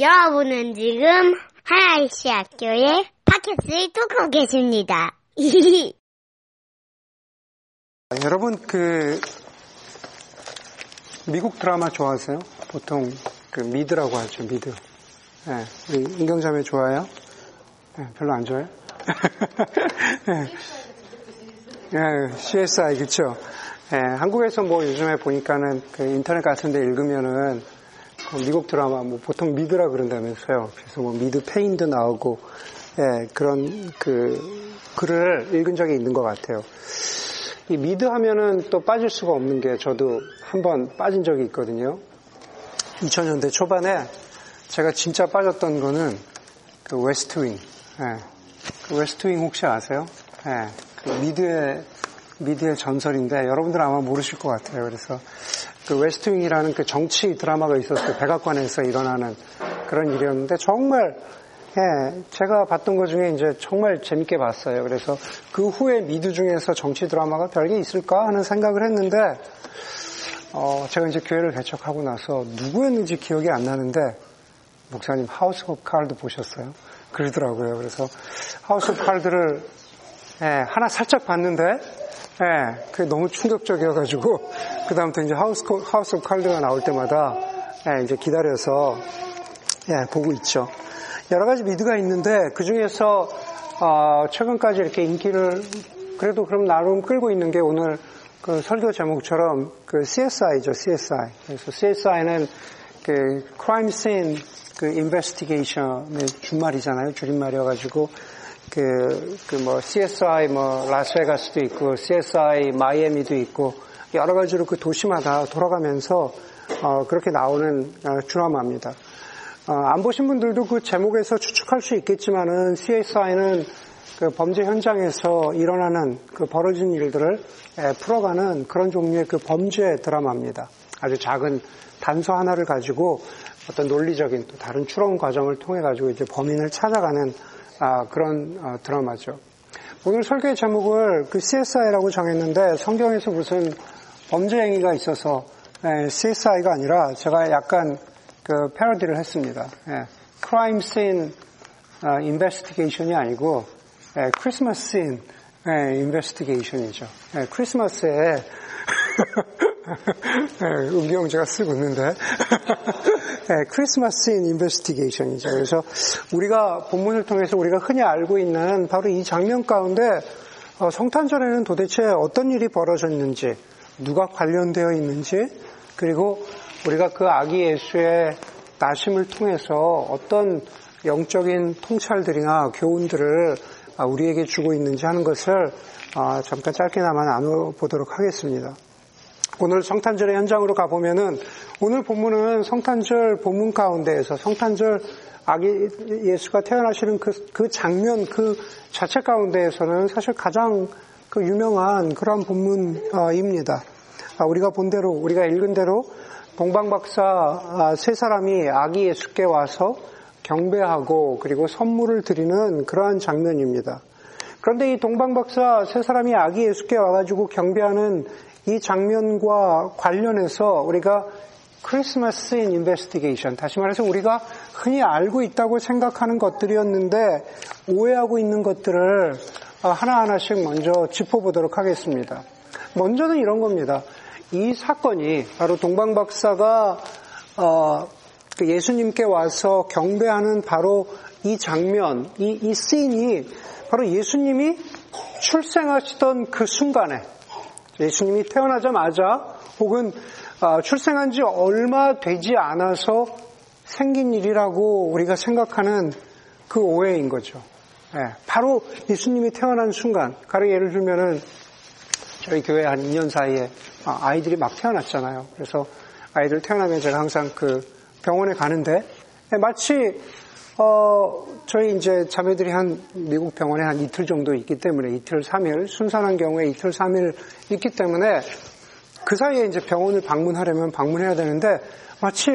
여러분은 지금 하나이시 학교의 팟캐스트를 듣고 계십니다. 여러분 그 미국 드라마 좋아하세요? 보통 그 미드라고 하죠 미드. 네, 우리 인경자매 좋아요? 네, 별로 안 좋아요? 네. 네, CSI 그쵸? 네, 한국에서 뭐 요즘에 보니까는 그 인터넷 같은데 읽으면은 그 미국 드라마 뭐 보통 미드라 그런다면서요. 그래서 뭐 미드 폐인도 나오고 예, 그런 그 글을 읽은 적이 있는 것 같아요. 이 미드 하면은 또 빠질 수가 없는 게 저도 한 번 빠진 적이 있거든요. 2000년대 초반에 제가 진짜 빠졌던 거는 그 West Wing. 예, 그 West Wing 혹시 아세요? 예, 그 미드의 미드의 전설인데 여러분들 아마 모르실 것 같아요. 그래서 그 West Wing이라는 그 정치 드라마가 있었어요. 백악관에서 일어나는 그런 일이었는데 정말 예, 제가 봤던 것 중에 이제 정말 재밌게 봤어요. 그래서 그 후에 미드 중에서 정치 드라마가 별게 있을까 하는 생각을 했는데, 어, 제가 이제 교회를 개척하고 나서 누구였는지 기억이 안 나는데, 목사님 House of Cards 보셨어요? 그러더라고요. 그래서 하우스 오브 칼드를 예, 하나 살짝 봤는데, 예, 그게 너무 충격적이어가지고, 그다음부터 이제 하우스, 하우스 오브 칼드가 나올 때마다, 예, 이제 기다려서, 예, 보고 있죠. 여러 가지 미드가 있는데 그 중에서 어, 최근까지 이렇게 인기를 그래도 그럼 나름 끌고 있는 게 오늘 그 설교 제목처럼 그 CSI죠, CSI. 그래서 CSI는 그 crime scene 그 investigation의 준말이잖아요, 줄임말이어가지고 그 그 뭐 CSI 뭐 라스베가스도 있고 CSI 마이애미도 있고 여러 가지로 그 도시마다 돌아가면서 어, 그렇게 나오는 어, 드라마입니다. 어, 안 보신 분들도 그 제목에서 추측할 수 있겠지만은 CSI는 그 범죄 현장에서 일어나는 그 벌어진 일들을 에, 풀어가는 그런 종류의 그 범죄 드라마입니다. 아주 작은 단서 하나를 가지고 어떤 논리적인 또 다른 추론 과정을 통해 가지고 이제 범인을 찾아가는 아, 그런 어, 드라마죠. 오늘 설교의 제목을 그 CSI라고 정했는데 성경에서 무슨 범죄 행위가 있어서 에, CSI가 아니라 제가 약간 그 패러디를 했습니다. 예, crime scene 어, investigation이 아니고 예, 크리스마스 scene 예, investigation이죠. 예, 크리스마스에 예, 음경 제가 쓰고 있는데 예, 크리스마스 scene investigation이죠. 그래서 우리가 본문을 통해서 우리가 흔히 알고 있는 바로 이 장면 가운데 어, 성탄절에는 도대체 어떤 일이 벌어졌는지 누가 관련되어 있는지 그리고 우리가 그 아기 예수의 나심을 통해서 어떤 영적인 통찰들이나 교훈들을 우리에게 주고 있는지 하는 것을 잠깐 짧게나마 나눠보도록 하겠습니다. 오늘 성탄절의 현장으로 가보면은 오늘 본문은 성탄절 본문 가운데에서 성탄절 아기 예수가 태어나시는 그, 그 장면 그 자체 가운데에서는 사실 가장 그 유명한 그러한 본문입니다. 우리가 본 대로 우리가 읽은 대로 동방 박사 세 사람이 아기 예수께 와서 경배하고 그리고 선물을 드리는 그러한 장면입니다. 그런데 이 동방 박사 세 사람이 아기 예수께 와가지고 경배하는 이 장면과 관련해서 우리가 크리스마스 인 인베스티게이션, 다시 말해서 우리가 흔히 알고 있다고 생각하는 것들이었는데 오해하고 있는 것들을 하나하나씩 먼저 짚어보도록 하겠습니다. 먼저는 이런 겁니다. 이 사건이 바로 동방 박사가 어, 그 예수님께 와서 경배하는 바로 이 장면, 이, 이 씬이 바로 예수님이 출생하시던 그 순간에 예수님이 태어나자마자 혹은 어, 출생한 지 얼마 되지 않아서 생긴 일이라고 우리가 생각하는 그 오해인 거죠. 네, 바로 예수님이 태어난 순간, 가령 예를 들면은 저희 교회 한 2년 사이에 아, 아이들이 막 태어났잖아요. 그래서 아이들 태어나면 제가 항상 그 병원에 가는데 네, 마치 어 저희 이제 자매들이 한 미국 병원에 한 이틀 정도 있기 때문에 이틀 3일 순산한 경우에 이틀 3일 있기 때문에 그 사이에 이제 병원을 방문하려면 방문해야 되는데 마치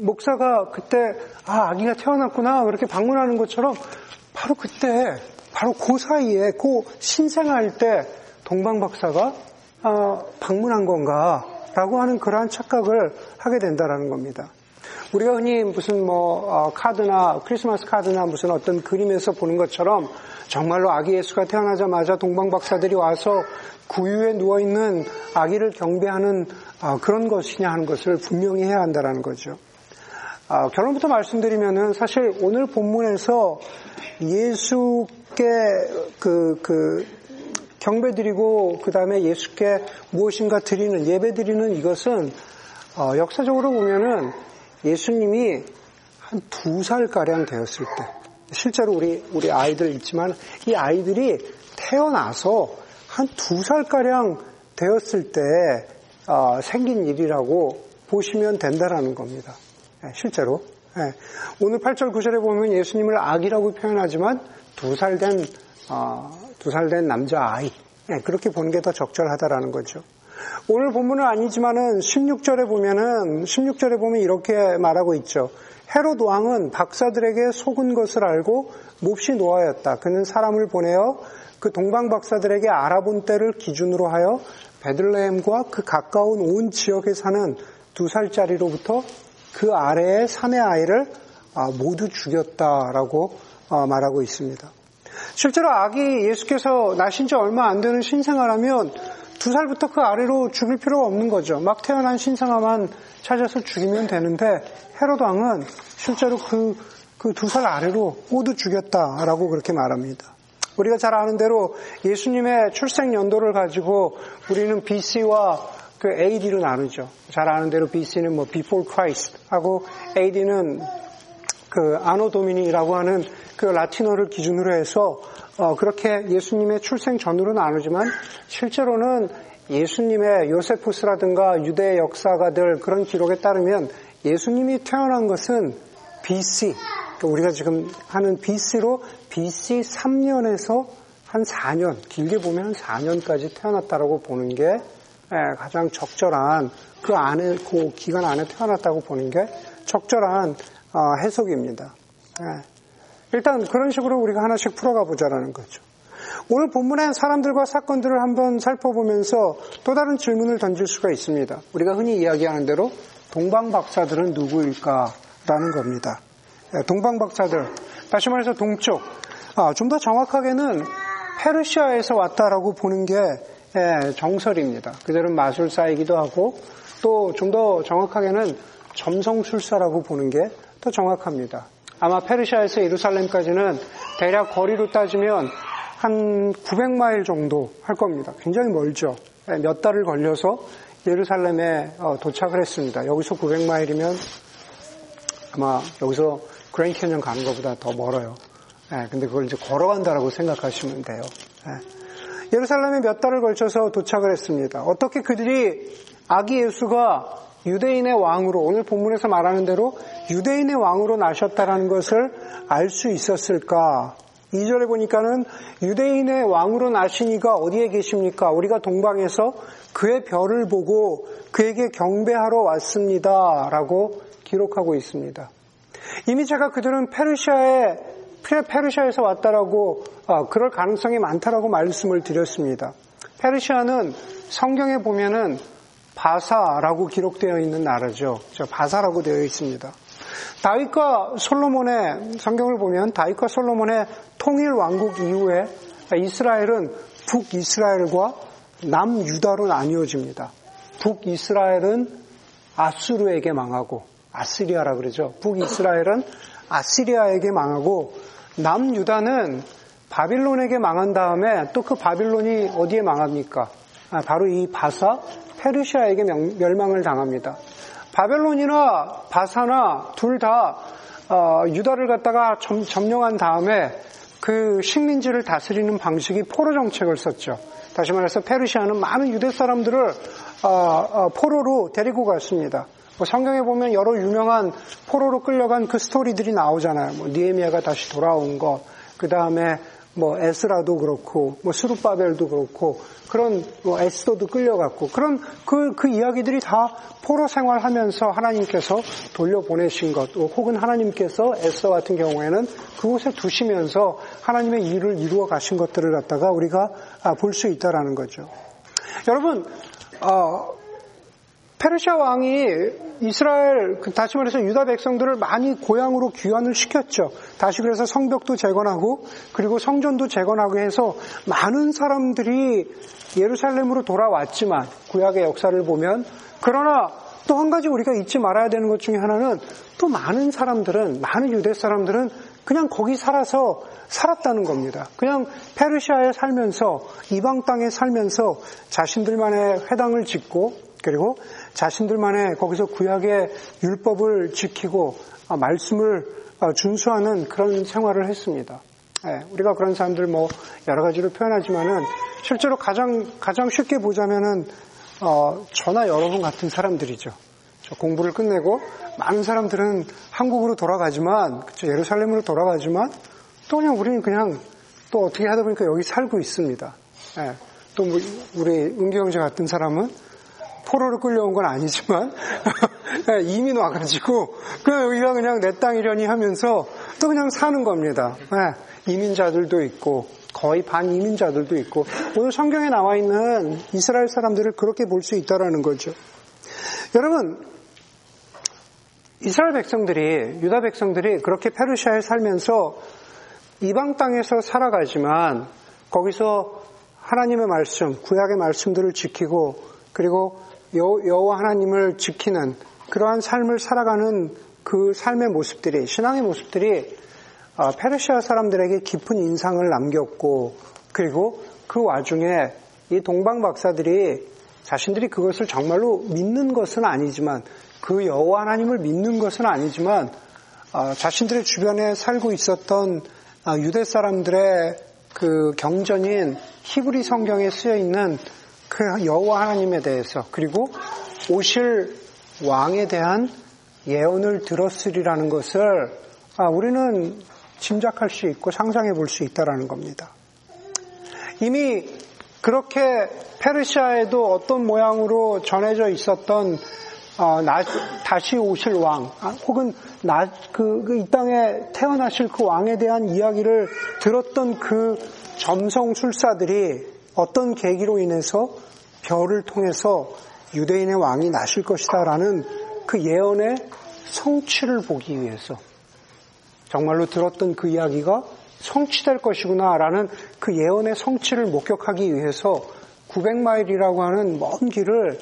목사가 그때 아 아기가 태어났구나 그렇게 방문하는 것처럼 바로 그때 바로 그 사이에 그 신생할 때 동방 박사가 어, 방문한 건가라고 하는 그러한 착각을 하게 된다라는 겁니다. 우리가 흔히 무슨 뭐 어, 카드나 크리스마스 카드나 무슨 어떤 그림에서 보는 것처럼 정말로 아기 예수가 태어나자마자 동방 박사들이 와서 구유에 누워 있는 아기를 경배하는 어, 그런 것이냐 하는 것을 분명히 해야 한다라는 거죠. 어, 결론부터 말씀드리면은 사실 오늘 본문에서 예수께 그, 그, 경배드리고 그 다음에 예수께 무엇인가 드리는 예배 드리는 이것은 어, 역사적으로 보면은 예수님이 한 두 살 가량 되었을 때 실제로 우리 우리 아이들 있지만 이 아이들이 태어나서 한 두 살 가량 되었을 때 어, 생긴 일이라고 보시면 된다라는 겁니다. 네, 실제로 네. 오늘 8절 9절에 보면 예수님을 아기라고 표현하지만 두 살 된 어, 두살 된 남자 아이. 네, 그렇게 보는 게 더 적절하다라는 거죠. 오늘 본문은 아니지만은 16절에 보면은 16절에 보면 이렇게 말하고 있죠. 헤롯 왕은 박사들에게 속은 것을 알고 몹시 노하였다. 그는 사람을 보내어 그 동방 박사들에게 알아본 때를 기준으로 하여 베들레헴과 그 가까운 온 지역에 사는 두 살짜리로부터 그 아래의 사내 아이를 아, 모두 죽였다라고 어, 말하고 있습니다. 실제로 아기 예수께서 나신 지 얼마 안 되는 신생아라면 두 살부터 그 아래로 죽일 필요가 없는 거죠. 막 태어난 신생아만 찾아서 죽이면 되는데 헤롯 왕은 실제로 그 그 두 살 아래로 모두 죽였다라고 그렇게 말합니다. 우리가 잘 아는 대로 예수님의 출생 연도를 가지고 우리는 BC와 그 AD로 나누죠. 잘 아는 대로 BC는 뭐 Before Christ 하고 AD는 그 아노 도미니라고 하는 그 라틴어를 기준으로 해서 어 그렇게 예수님의 출생 전으로 나누지만 실제로는 예수님의 요세푸스라든가 유대 역사가 들 그런 기록에 따르면 예수님이 태어난 것은 BC 그러니까 우리가 지금 하는 BC로 BC 3년에서 한 4년 길게 보면 한 4년까지 태어났다라고 보는 게 가장 적절한 그 안에 그 기간 안에 태어났다고 보는 게 적절한 어, 해석입니다. 일단 그런 식으로 우리가 하나씩 풀어가 보자라는 거죠. 오늘 본문의 사람들과 사건들을 한번 살펴보면서 또 다른 질문을 던질 수가 있습니다. 우리가 흔히 이야기하는 대로 동방박사들은 누구일까라는 겁니다. 동방박사들, 다시 말해서 동쪽, 아, 좀 더 정확하게는 페르시아에서 왔다라고 보는 게 정설입니다. 그들은 마술사이기도 하고 또 좀 더 정확하게는 점성술사라고 보는 게 더 정확합니다. 아마 페르시아에서 예루살렘까지는 대략 거리로 따지면 한 900마일 정도 할 겁니다. 굉장히 멀죠. 몇 달을 걸려서 예루살렘에 어, 도착을 했습니다. 여기서 900마일이면 아마 여기서 그랜 캐년 가는 것보다 더 멀어요. 예, 근데 그걸 이제 걸어간다라고 생각하시면 돼요. 예. 예루살렘에 몇 달을 걸쳐서 도착을 했습니다. 어떻게 그들이 아기 예수가 유대인의 왕으로 오늘 본문에서 말하는 대로 유대인의 왕으로 나셨다라는 것을 알 수 있었을까? 2절에 보니까는 유대인의 왕으로 나신 이가 어디에 계십니까? 우리가 동방에서 그의 별을 보고 그에게 경배하러 왔습니다. 라고 기록하고 있습니다. 이미 제가 그들은 페르시아에 페르시아에서 왔다라고 아, 그럴 가능성이 많다라고 말씀을 드렸습니다. 페르시아는 성경에 보면은 바사라고 기록되어 있는 나라죠. 바사라고 되어 있습니다. 다윗과 솔로몬의 성경을 보면 다윗과 솔로몬의 통일 왕국 이후에 이스라엘은 북이스라엘과 남유다로 나뉘어집니다. 북이스라엘은 아수르에게 망하고 아시리아라 그러죠. 북이스라엘은 아시리아에게 망하고 남유다는 바빌론에게 망한 다음에 또 그 바빌론이 어디에 망합니까? 아, 바로 이 바사 페르시아에게 멸망을 당합니다. 바벨론이나 바사나 둘다 어, 유다를 갖다가 점, 점령한 다음에 그 식민지를 다스리는 방식이 포로 정책을 썼죠. 다시 말해서 페르시아는 많은 유대 사람들을 어, 어, 포로로 데리고 갔습니다. 뭐 성경에 보면 여러 유명한 포로로 끌려간 그 스토리들이 나오잖아요. 뭐 느헤미야가 다시 돌아온 것, 그 다음에 뭐 에스라도 그렇고 뭐 스룹바벨도 그렇고 그런 뭐 에스더도 끌려갔고 그런 그, 그 이야기들이 다 포로 생활하면서 하나님께서 돌려보내신 것 혹은 하나님께서 에스더 같은 경우에는 그곳에 두시면서 하나님의 일을 이루어 가신 것들을 갖다가 우리가 아, 볼수 있다라는 거죠. 여러분 어, 페르시아 왕이 이스라엘 그 다시 말해서 유다 백성들을 많이 고향으로 귀환을 시켰죠. 다시 그래서 성벽도 재건하고 그리고 성전도 재건하고 해서 많은 사람들이 예루살렘으로 돌아왔지만 구약의 역사를 보면 그러나 또 한 가지 우리가 잊지 말아야 되는 것 중에 하나는 또 많은 사람들은 많은 유대 사람들은 그냥 거기 살아서 살았다는 겁니다. 그냥 페르시아에 살면서 이방 땅에 살면서 자신들만의 회당을 짓고 그리고 자신들만의 거기서 구약의 율법을 지키고 아, 말씀을 아, 준수하는 그런 생활을 했습니다. 예, 우리가 그런 사람들 뭐 여러 가지로 표현하지만은 실제로 가장 가장 쉽게 보자면은 어, 저나 여러분 같은 사람들이죠. 공부를 끝내고 많은 사람들은 한국으로 돌아가지만 그쵸, 예루살렘으로 돌아가지만 또 그냥 우리는 그냥 또 어떻게 하다 보니까 여기 살고 있습니다. 예, 또뭐 우리 은기 형제 같은 사람은 포로로 끌려온 건 아니지만 예, 이민 와가지고 그냥 여기가 그냥 내 땅이려니 하면서 또 그냥 사는 겁니다. 예, 이민자들도 있고 거의 반 이민자들도 있고 오늘 성경에 나와 있는 이스라엘 사람들을 그렇게 볼 수 있다라는 거죠. 여러분 이스라엘 백성들이 유다 백성들이 그렇게 페르시아에 살면서 이방 땅에서 살아가지만 거기서 하나님의 말씀, 구약의 말씀들을 지키고 그리고 여호와 하나님을 지키는 그러한 삶을 살아가는 그 삶의 모습들이 신앙의 모습들이 어, 페르시아 사람들에게 깊은 인상을 남겼고 그리고 그 와중에 이 동방 박사들이 자신들이 그것을 정말로 믿는 것은 아니지만 그 여호와 하나님을 믿는 것은 아니지만 어, 자신들의 주변에 살고 있었던 어, 유대 사람들의 그 경전인 히브리 성경에 쓰여 있는 그 여호와 하나님에 대해서 그리고 오실 왕에 대한 예언을 들었으리라는 것을 아, 우리는 짐작할 수 있고 상상해 볼 수 있다라는 겁니다. 이미 그렇게 페르시아에도 어떤 모양으로 전해져 있었던 어, 나, 다시 오실 왕, 아, 혹은 나, 그, 그, 이 땅에 태어나실 그 왕에 대한 이야기를 들었던 그 점성 술사들이 어떤 계기로 인해서 별을 통해서 유대인의 왕이 나실 것이다라는 그 예언의 성취를 보기 위해서 정말로 들었던 그 이야기가 성취될 것이구나라는 그 예언의 성취를 목격하기 위해서 900마일이라고 하는 먼 길을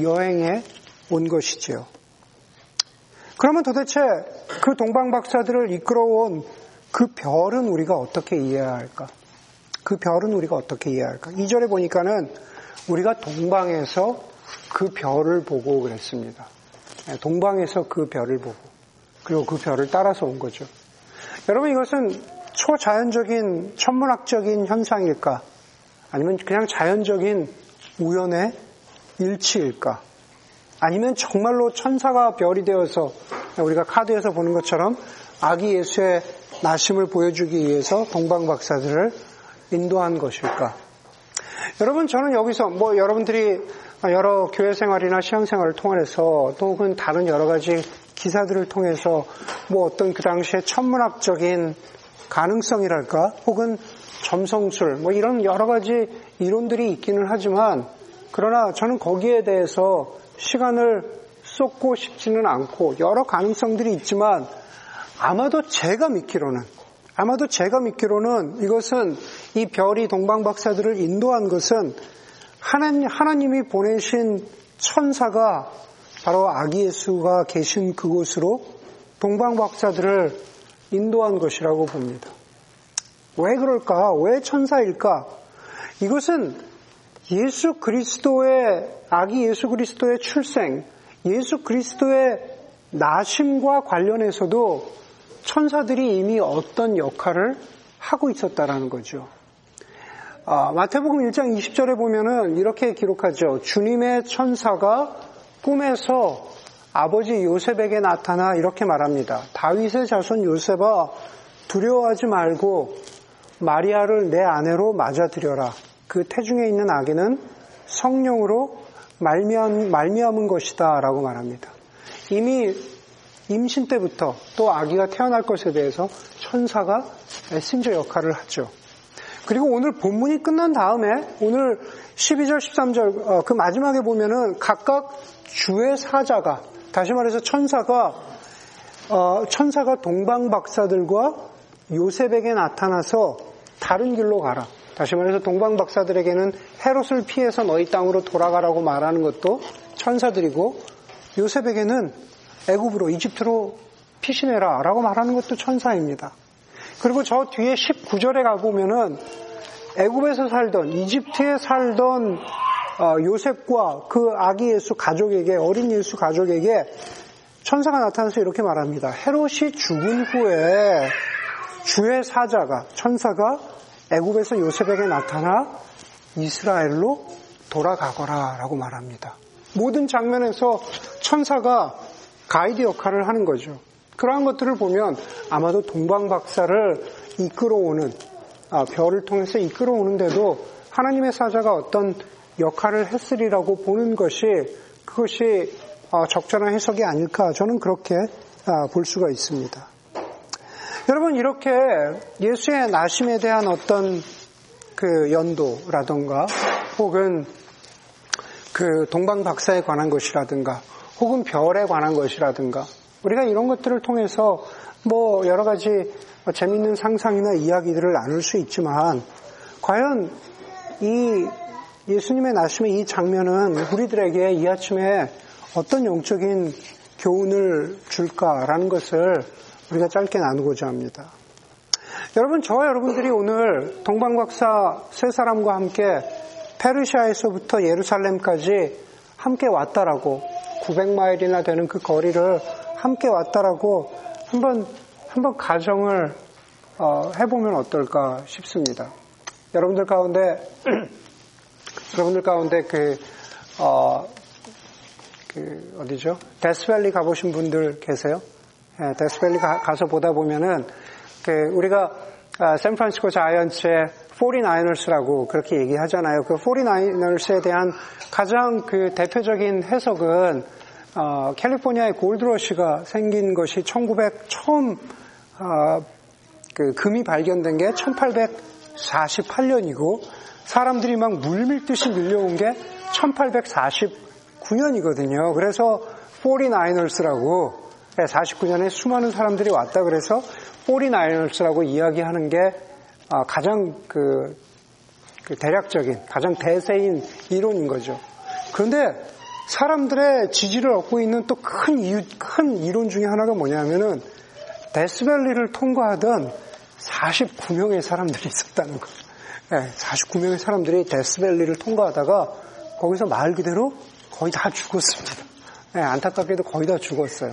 여행해 온 것이지요. 그러면 도대체 그 동방 박사들을 이끌어온 그 별은 우리가 어떻게 이해해야 할까? 그 별은 우리가 어떻게 이해해야 할까? 2절에 보니까는 우리가 동방에서 그 별을 보고 그랬습니다. 네, 동방에서 그 별을 보고 그리고 그 별을 따라서 온 거죠. 여러분 이것은 초자연적인 천문학적인 현상일까? 아니면 그냥 자연적인 우연의 일치일까? 아니면 정말로 천사가 별이 되어서 우리가 카드에서 보는 것처럼 아기 예수의 나심을 보여주기 위해서 동방 박사들을 인도한 것일까? 여러분 저는 여기서 뭐 여러분들이 여러 교회 생활이나 시험 생활을 통해서 또 혹은 다른 여러 가지 기사들을 통해서 뭐 어떤 그 당시에 천문학적인 가능성이랄까 혹은 점성술 뭐 이런 여러 가지 이론들이 있기는 하지만 그러나 저는 거기에 대해서 시간을 쏟고 싶지는 않고 여러 가능성들이 있지만 아마도 제가 믿기로는 아마도 제가 믿기로는 이것은 이 별이 동방 박사들을 인도한 것은 하나님, 하나님이 보내신 천사가 바로 아기 예수가 계신 그곳으로 동방 박사들을 인도한 것이라고 봅니다. 왜 그럴까? 왜 천사일까? 이것은 예수 그리스도의 아기 예수 그리스도의 출생, 예수 그리스도의 나심과 관련해서도 천사들이 이미 어떤 역할을 하고 있었다라는 거죠. 아, 마태복음 1장 20절에 보면은 이렇게 기록하죠. 주님의 천사가 꿈에서 아버지 요셉에게 나타나 이렇게 말합니다. 다윗의 자손 요셉아 두려워하지 말고 마리아를 내 아내로 맞아들여라. 그 태중에 있는 아기는 성령으로 말미암, 말미암은 것이다 라고 말합니다. 이미 임신 때부터 또 아기가 태어날 것에 대해서 천사가 메신저 역할을 하죠. 그리고 오늘 본문이 끝난 다음에 오늘 12절, 13절 어, 그 마지막에 보면은 각각 주의 사자가 다시 말해서 천사가 어, 천사가 동방 박사들과 요셉에게 나타나서 다른 길로 가라. 다시 말해서 동방 박사들에게는 헤롯을 피해서 너희 땅으로 돌아가라고 말하는 것도 천사들이고 요셉에게는 애굽으로 이집트로 피신해라 라고 말하는 것도 천사입니다. 그리고 저 뒤에 19절에 가보면은 애굽에서 살던 이집트에 살던 어, 요셉과 그 아기 예수 가족에게 어린 예수 가족에게 천사가 나타나서 이렇게 말합니다. 헤롯이 죽은 후에 주의 사자가 천사가 애굽에서 요셉에게 나타나 이스라엘로 돌아가거라라고 말합니다. 모든 장면에서 천사가 가이드 역할을 하는 거죠. 그러한 것들을 보면 아마도 동방 박사를 이끌어오는 아, 별을 통해서 이끌어오는데도 하나님의 사자가 어떤 역할을 했으리라고 보는 것이 그것이 어, 적절한 해석이 아닐까 저는 그렇게 아, 볼 수가 있습니다. 여러분 이렇게 예수의 나심에 대한 어떤 그 연도라던가 혹은 그 동방 박사에 관한 것이라든가 혹은 별에 관한 것이라든가 우리가 이런 것들을 통해서 뭐 여러 가지 재밌는 상상이나 이야기들을 나눌 수 있지만 과연 이 예수님의 나심의 이 장면은 우리들에게 이 아침에 어떤 영적인 교훈을 줄까라는 것을 우리가 짧게 나누고자 합니다. 여러분, 저와 여러분들이 오늘 동방박사 세 사람과 함께 페르시아에서부터 예루살렘까지 함께 왔다라고 900마일이나 되는 그 거리를 함께 왔다라고 한번 한번 가정을 어, 해보면 어떨까 싶습니다. 여러분들 가운데 여러분들 가운데 그, 어, 그 어디죠? 데스밸리 가보신 분들 계세요? 네, 데스밸리 가, 서 보다 보면은 그 우리가 아, 샌프란시스코 자이언츠의 49ers라고 그렇게 얘기하잖아요. 그 49ers에 대한 가장 그 대표적인 해석은 어, 캘리포니아의 골드러시가 생긴 것이 1900 처음 어, 그 금이 발견된 게 1848년이고 사람들이 막 물밀듯이 밀려온 게 1849년이거든요. 그래서 49ers라고 49년에 수많은 사람들이 왔다 그래서 49ers라고 이야기하는 게 아, 가장 그, 그 대략적인 가장 대세인 이론인 거죠. 그런데 사람들의 지지를 얻고 있는 또 큰 이유, 큰 이론 중에 하나가 뭐냐면은 데스밸리를 통과하던 49명의 사람들이 있었다는 거죠. 네, 49명의 사람들이 데스밸리를 통과하다가 거기서 말 그대로 거의 다 죽었습니다. 네, 안타깝게도 거의 다 죽었어요.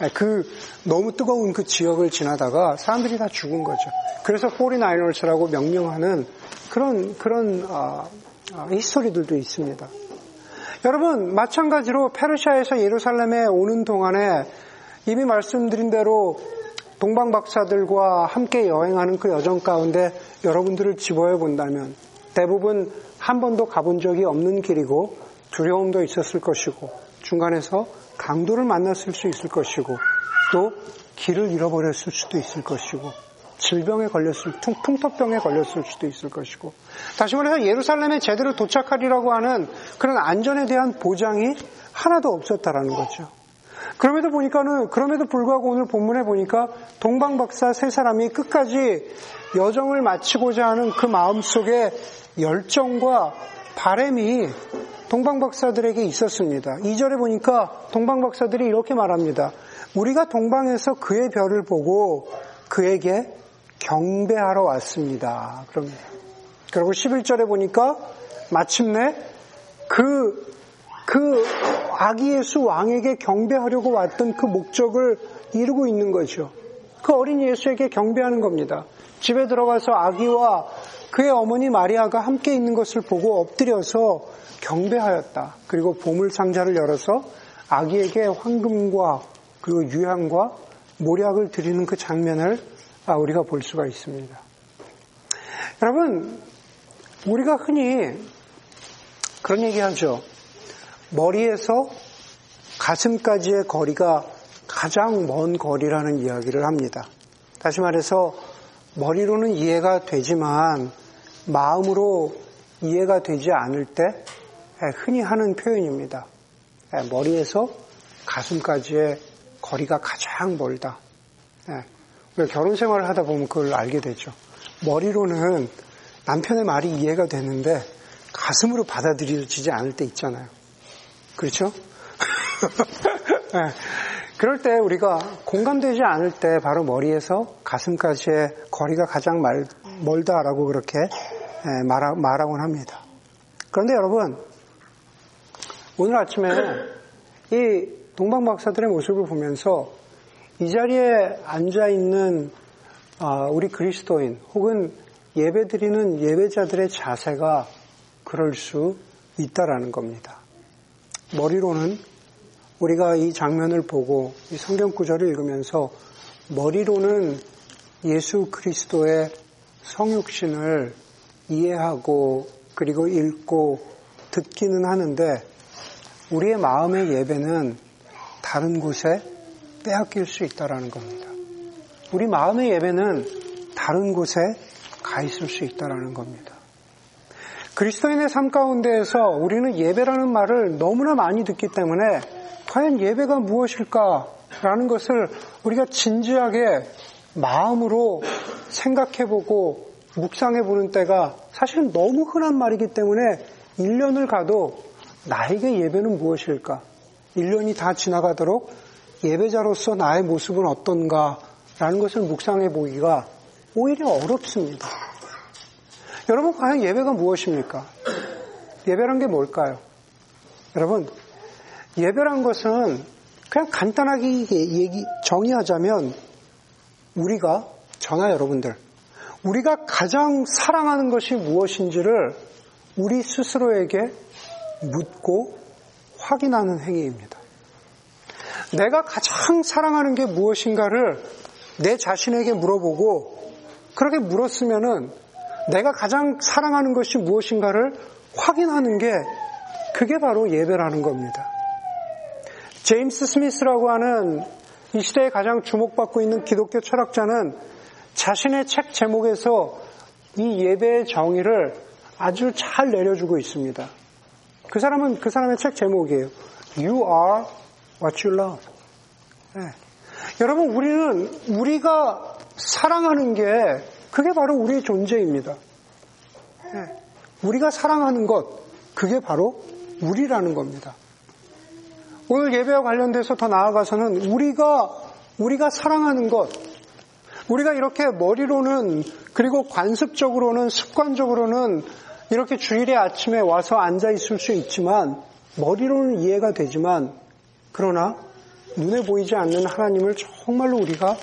네, 그 너무 뜨거운 그 지역을 지나다가 사람들이 다 죽은 거죠. 그래서 49ers라고 명명하는 그런 그런 어, 어, 히스토리들도 있습니다. 여러분 마찬가지로 페르시아에서 예루살렘에 오는 동안에 이미 말씀드린 대로 동방 박사들과 함께 여행하는 그 여정 가운데 여러분들을 집어해 본다면 대부분 한 번도 가본 적이 없는 길이고 두려움도 있었을 것이고 중간에서 강도를 만났을 수 있을 것이고 또 길을 잃어버렸을 수도 있을 것이고 질병에 걸렸을 풍토병에 걸렸을 수도 있을 것이고 다시 말해서 예루살렘에 제대로 도착하리라고 하는 그런 안전에 대한 보장이 하나도 없었다라는 거죠. 그럼에도 보니까는 그럼에도 불구하고 오늘 본문에 보니까 동방 박사 세 사람이 끝까지 여정을 마치고자 하는 그 마음 속에 열정과 바램이 동방 박사들에게 있었습니다. 2절에 보니까 동방 박사들이 이렇게 말합니다. 우리가 동방에서 그의 별을 보고 그에게 경배하러 왔습니다. 그럽니다. 그리고 11절에 보니까 마침내 그, 그 아기 예수 왕에게 경배하려고 왔던 그 목적을 이루고 있는 거죠. 그 어린 예수에게 경배하는 겁니다. 집에 들어가서 아기와 그의 어머니 마리아가 함께 있는 것을 보고 엎드려서 경배하였다. 그리고 보물 상자를 열어서 아기에게 황금과 그리고 유향과 모략을 드리는 그 장면을 아, 우리가 볼 수가 있습니다. 여러분, 우리가 흔히 그런 얘기 하죠. 머리에서 가슴까지의 거리가 가장 먼 거리라는 이야기를 합니다. 다시 말해서 머리로는 이해가 되지만 마음으로 이해가 되지 않을 때 흔히 하는 표현입니다. 머리에서 가슴까지의 거리가 가장 멀다. 결혼 생활을 하다 보면 그걸 알게 되죠. 머리로는 남편의 말이 이해가 되는데 가슴으로 받아들여지지 않을 때 있잖아요. 그렇죠? 그럴 때 우리가 공감되지 않을 때 바로 머리에서 가슴까지의 거리가 가장 말, 멀다라고 그렇게 말하, 말하곤 합니다. 그런데 여러분, 오늘 아침에 이 동방 박사들의 모습을 보면서 이 자리에 앉아 있는 아, 우리 그리스도인 혹은 예배 드리는 예배자들의 자세가 그럴 수 있다라는 겁니다. 머리로는 우리가 이 장면을 보고 이 성경 구절을 읽으면서 머리로는 예수 그리스도의 성육신을 이해하고 그리고 읽고 듣기는 하는데 우리의 마음의 예배는 다른 곳에 빼앗길 수 있다라는 겁니다. 우리 마음의 예배는 다른 곳에 가 있을 수 있다라는 겁니다. 그리스도인의 삶 가운데에서 우리는 예배라는 말을 너무나 많이 듣기 때문에 과연 예배가 무엇일까라는 것을 우리가 진지하게 마음으로 생각해보고 묵상해보는 때가 사실은 너무 흔한 말이기 때문에 1년을 가도 나에게 예배는 무엇일까? 1년이 다 지나가도록 예배자로서 나의 모습은 어떤가라는 것을 묵상해 보기가 오히려 어렵습니다. 여러분, 과연 예배가 무엇입니까? 예배란 게 뭘까요? 여러분, 예배란 것은 그냥 간단하게 얘기, 정의하자면 우리가, 저나 여러분들, 우리가 가장 사랑하는 것이 무엇인지를 우리 스스로에게 묻고 확인하는 행위입니다. 내가 가장 사랑하는 게 무엇인가를 내 자신에게 물어보고 그렇게 물었으면은 내가 가장 사랑하는 것이 무엇인가를 확인하는 게 그게 바로 예배라는 겁니다. 제임스 스미스라고 하는 이 시대에 가장 주목받고 있는 기독교 철학자는 자신의 책 제목에서 이 예배의 정의를 아주 잘 내려주고 있습니다. 그 사람은 그 사람의 책 제목이에요. You are what you love. 네. 여러분, 우리는 우리가 사랑하는 게 그게 바로 우리의 존재입니다. 네. 우리가 사랑하는 것, 그게 바로 우리라는 겁니다. 오늘 예배와 관련돼서 더 나아가서는 우리가 우리가 사랑하는 것, 우리가 이렇게 머리로는 그리고 관습적으로는 습관적으로는 이렇게 주일에 아침에 와서 앉아 있을 수 있지만 머리로는 이해가 되지만 그러나 눈에 보이지 않는 하나님을 정말로 우리가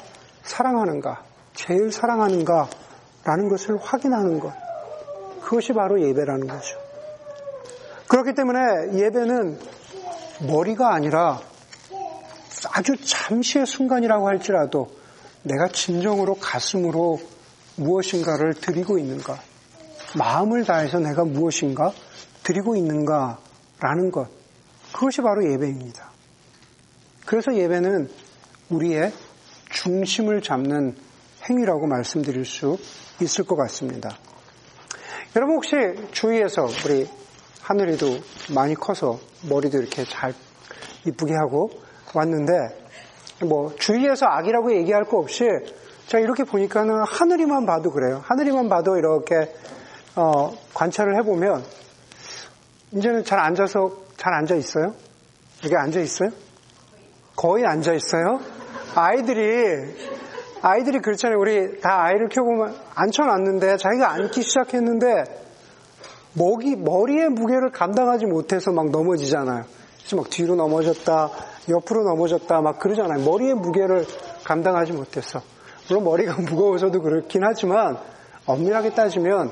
사랑하는가, 제일 사랑하는가 라는 것을 확인하는 것. 그것이 바로 예배라는 거죠. 그렇기 때문에 예배는 머리가 아니라 아주 잠시의 순간이라고 할지라도 내가 진정으로 가슴으로 무엇인가를 드리고 있는가, 마음을 다해서 내가 무엇인가 드리고 있는가라는 것, 그것이 바로 예배입니다. 그래서 예배는 우리의 중심을 잡는 행위라고 말씀드릴 수 있을 것 같습니다. 여러분 혹시 주위에서 우리 하늘이도 많이 커서 머리도 이렇게 잘 이쁘게 하고 왔는데 뭐 주위에서 악이라고 얘기할 거 없이 자 이렇게 보니까는 하늘이만 봐도 그래요. 하늘이만 봐도 이렇게 어, 관찰을 해보면 이제는 잘 앉아서 잘 앉아 있어요. 이렇게 앉아 있어요? 거의 앉아 있어요. 아이들이 아이들이 그렇잖아요. 우리 다 아이를 키워보면 앉혀놨는데 자기가 앉기 시작했는데 목이 머리의 무게를 감당하지 못해서 막 넘어지잖아요. 그래서 막 뒤로 넘어졌다, 옆으로 넘어졌다 막 그러잖아요. 머리의 무게를 감당하지 못해서 물론 머리가 무거워서도 그렇긴 하지만 엄밀하게 따지면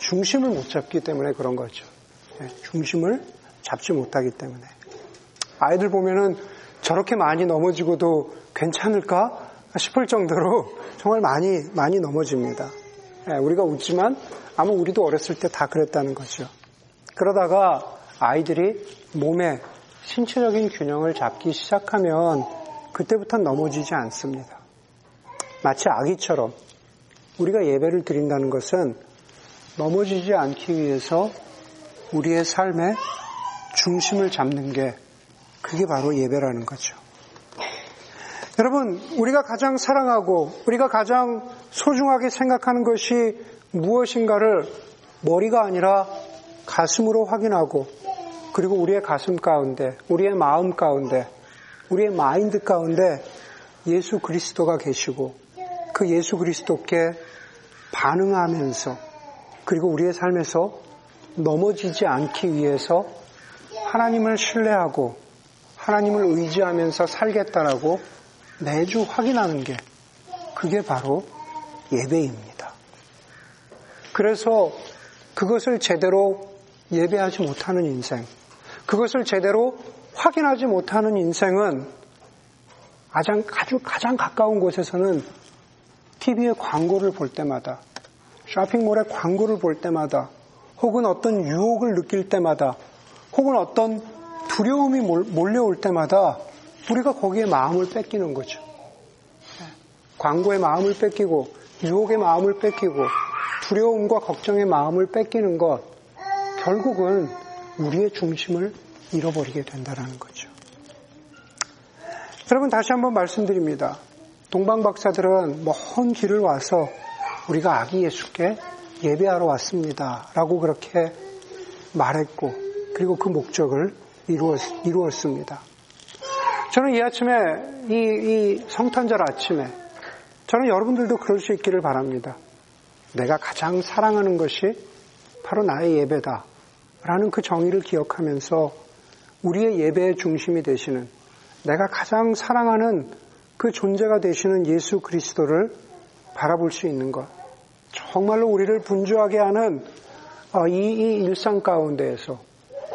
중심을 못 잡기 때문에 그런 거죠. 네, 중심을 잡지 못하기 때문에 아이들 보면은 저렇게 많이 넘어지고도 괜찮을까 싶을 정도로 정말 많이 많이 넘어집니다. 네, 우리가 웃지만 아마 우리도 어렸을 때 다 그랬다는 거죠. 그러다가 아이들이 몸의 신체적인 균형을 잡기 시작하면 그때부터 넘어지지 않습니다. 마치 아기처럼 우리가 예배를 드린다는 것은 넘어지지 않기 위해서 우리의 삶의 중심을 잡는 게 그게 바로 예배라는 거죠. 여러분, 우리가 가장 사랑하고 우리가 가장 소중하게 생각하는 것이 무엇인가를 머리가 아니라 가슴으로 확인하고 그리고 우리의 가슴 가운데, 우리의 마음 가운데, 우리의 마인드 가운데 예수 그리스도가 계시고 그 예수 그리스도께 반응하면서 그리고 우리의 삶에서 넘어지지 않기 위해서 하나님을 신뢰하고 하나님을 의지하면서 살겠다라고 매주 확인하는 게 그게 바로 예배입니다. 그래서 그것을 제대로 예배하지 못하는 인생, 그것을 제대로 확인하지 못하는 인생은 아주 가장 가까운 곳에서는 TV의 광고를 볼 때마다, 쇼핑몰의 광고를 볼 때마다, 혹은 어떤 유혹을 느낄 때마다, 혹은 어떤 두려움이 몰려올 때마다 우리가 거기에 마음을 뺏기는 거죠. 광고의 마음을 뺏기고, 유혹의 마음을 뺏기고, 두려움과 걱정의 마음을 뺏기는 것, 결국은 우리의 중심을 잃어버리게 된다는 거죠. 여러분 다시 한번 말씀드립니다. 동방 박사들은 먼 길을 와서 우리가 아기 예수께 예배하러 왔습니다. 라고 그렇게 말했고, 그리고 그 목적을 이루었, 이루었습니다. 저는 이 아침에, 이, 이 성탄절 아침에, 저는 여러분들도 그럴 수 있기를 바랍니다. 내가 가장 사랑하는 것이 바로 나의 예배다. 라는 그 정의를 기억하면서 우리의 예배의 중심이 되시는 내가 가장 사랑하는 그 존재가 되시는 예수 그리스도를 바라볼 수 있는 것. 정말로 우리를 분주하게 하는 어, 이, 이 일상 가운데에서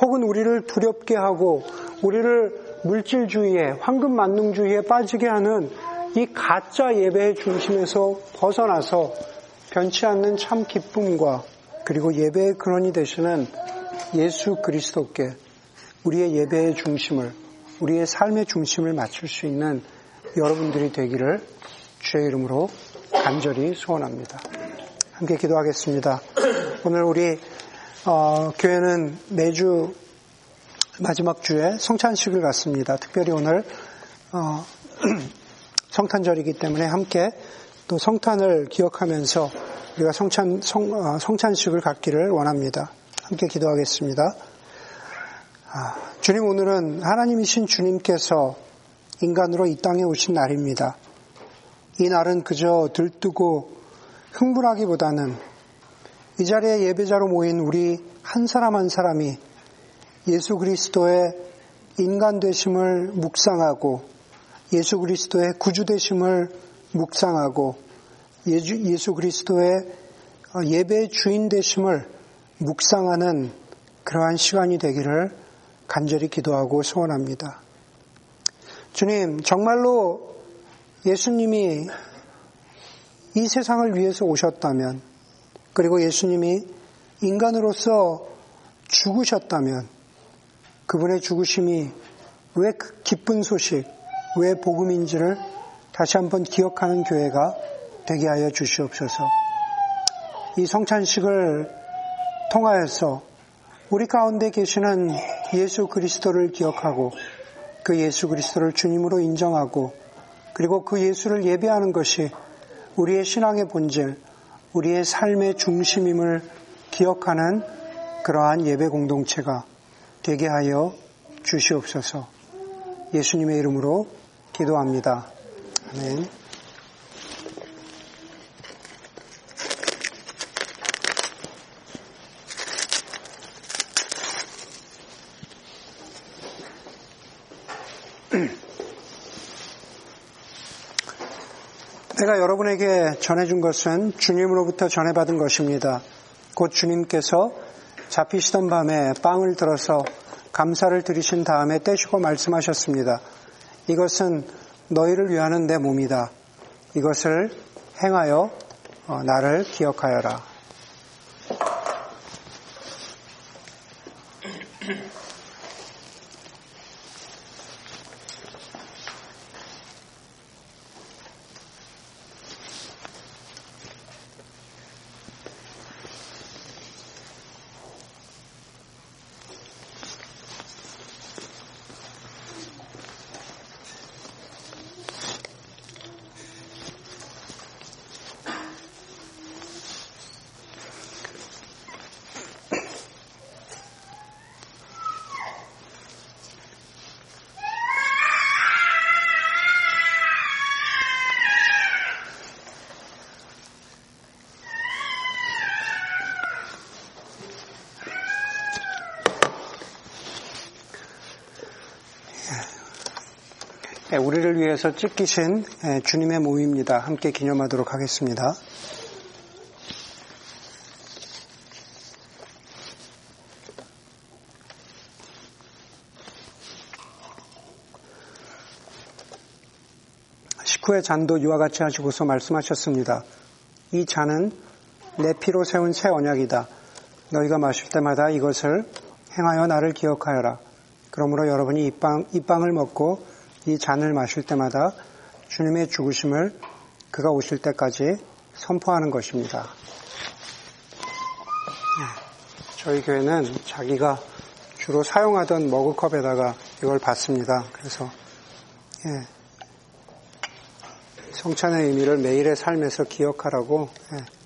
혹은 우리를 두렵게 하고 우리를 물질주의에 황금 만능주의에 빠지게 하는 이 가짜 예배의 중심에서 벗어나서 변치 않는 참 기쁨과 그리고 예배의 근원이 되시는 예수 그리스도께 우리의 예배의 중심을, 우리의 삶의 중심을 맞출 수 있는 여러분들이 되기를 주의 이름으로 간절히 소원합니다. 함께 기도하겠습니다. 오늘 우리 어, 교회는 매주 마지막 주에 성찬식을 갖습니다. 특별히 오늘 어, 성탄절이기 때문에 함께 또 성탄을 기억하면서 우리가 성찬 성, 어, 성찬식을 갖기를 원합니다. 함께 기도하겠습니다. 아, 주님 오늘은 하나님이신 주님께서 인간으로 이 땅에 오신 날입니다. 이 날은 그저 들뜨고 흥분하기보다는 이 자리에 예배자로 모인 우리 한 사람 한 사람이 예수 그리스도의 인간 되심을 묵상하고 예수 그리스도의 구주 되심을 묵상하고 예수, 예수 그리스도의 예배의 주인 되심을 묵상하는 그러한 시간이 되기를 간절히 기도하고 소원합니다. 주님, 정말로 예수님이 이 세상을 위해서 오셨다면, 그리고 예수님이 인간으로서 죽으셨다면, 그분의 죽으심이 왜그 기쁜 소식, 왜 복음인지를 다시 한번 기억하는 교회가 되게 하여 주시옵소서. 이 성찬식을 통하여서 우리 가운데 계시는 예수 그리스도를 기억하고 그 예수 그리스도를 주님으로 인정하고 그리고 그 예수를 예배하는 것이 우리의 신앙의 본질, 우리의 삶의 중심임을 기억하는 그러한 예배 공동체가 되게 하여 주시옵소서. 예수님의 이름으로 기도합니다. 아멘. 내가 여러분에게 전해준 것은 주님으로부터 전해받은 것입니다. 곧 주님께서 잡히시던 밤에 빵을 들어서 감사를 드리신 다음에 떼시고 말씀하셨습니다. 이것은 너희를 위하는 내 몸이다. 이것을 행하여 어, 나를 기억하여라. 우리를 위해서 찢기신 예, 주님의 몸입니다. 함께 기념하도록 하겠습니다. 식후의 잔도 이와 같이 하시고서 말씀하셨습니다. 이 잔은 내 피로 세운 새 언약이다. 너희가 마실 때마다 이것을 행하여 나를 기억하여라. 그러므로 여러분이 이 빵, 이 빵을 먹고 이 잔을 마실 때마다 주님의 죽으심을 그가 오실 때까지 선포하는 것입니다. 네, 저희 교회는 자기가 주로 사용하던 머그컵에다가 이걸 받습니다. 그래서 예, 성찬의 의미를 매일의 삶에서 기억하라고 예,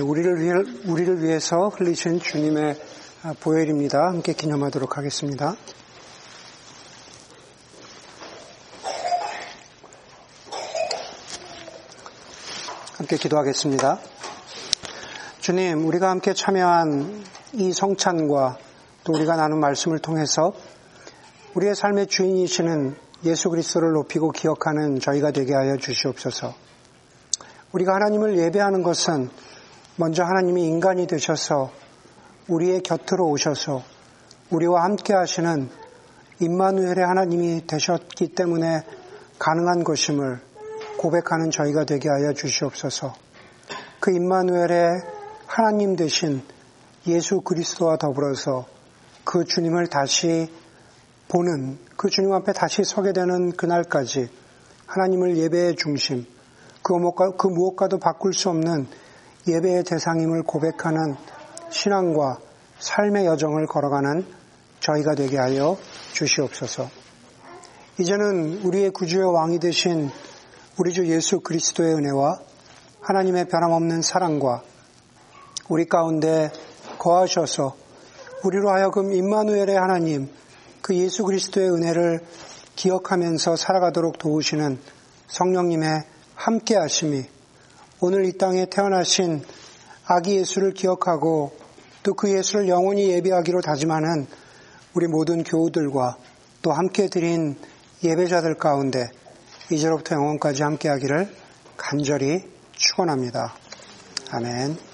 우리를 위해, 우리를 위해서 흘리신 주님의 아, 보혈입니다. 함께 기념하도록 하겠습니다. 함께 기도하겠습니다. 주님, 우리가 함께 참여한 이 성찬과 또 우리가 나눈 말씀을 통해서 우리의 삶의 주인이시는 예수 그리스도를 높이고 기억하는 저희가 되게 하여 주시옵소서. 우리가 하나님을 예배하는 것은 먼저 하나님이 인간이 되셔서 우리의 곁으로 오셔서 우리와 함께 하시는 임마누엘의 하나님이 되셨기 때문에 가능한 것임을 고백하는 저희가 되게 하여 주시옵소서. 그 임마누엘의 하나님 되신 예수 그리스도와 더불어서 그 주님을 다시 보는 그 주님 앞에 다시 서게 되는 그날까지 하나님을 예배의 중심, 그, 그 무엇과도 바꿀 수 없는 예배의 대상임을 고백하는 신앙과 삶의 여정을 걸어가는 저희가 되게 하여 주시옵소서. 이제는 우리의 구주의 왕이 되신 우리 주 예수 그리스도의 은혜와 하나님의 변함없는 사랑과 우리 가운데 거하셔서 우리로 하여금 임마누엘의 하나님 그 예수 그리스도의 은혜를 기억하면서 살아가도록 도우시는 성령님의 함께 하심이 오늘 이 땅에 태어나신 아기 예수를 기억하고 또 그 예수를 영원히 예배하기로 다짐하는 우리 모든 교우들과 또 함께 드린 예배자들 가운데 이제로부터 영원까지 함께 하기를 간절히 축원합니다. 아멘.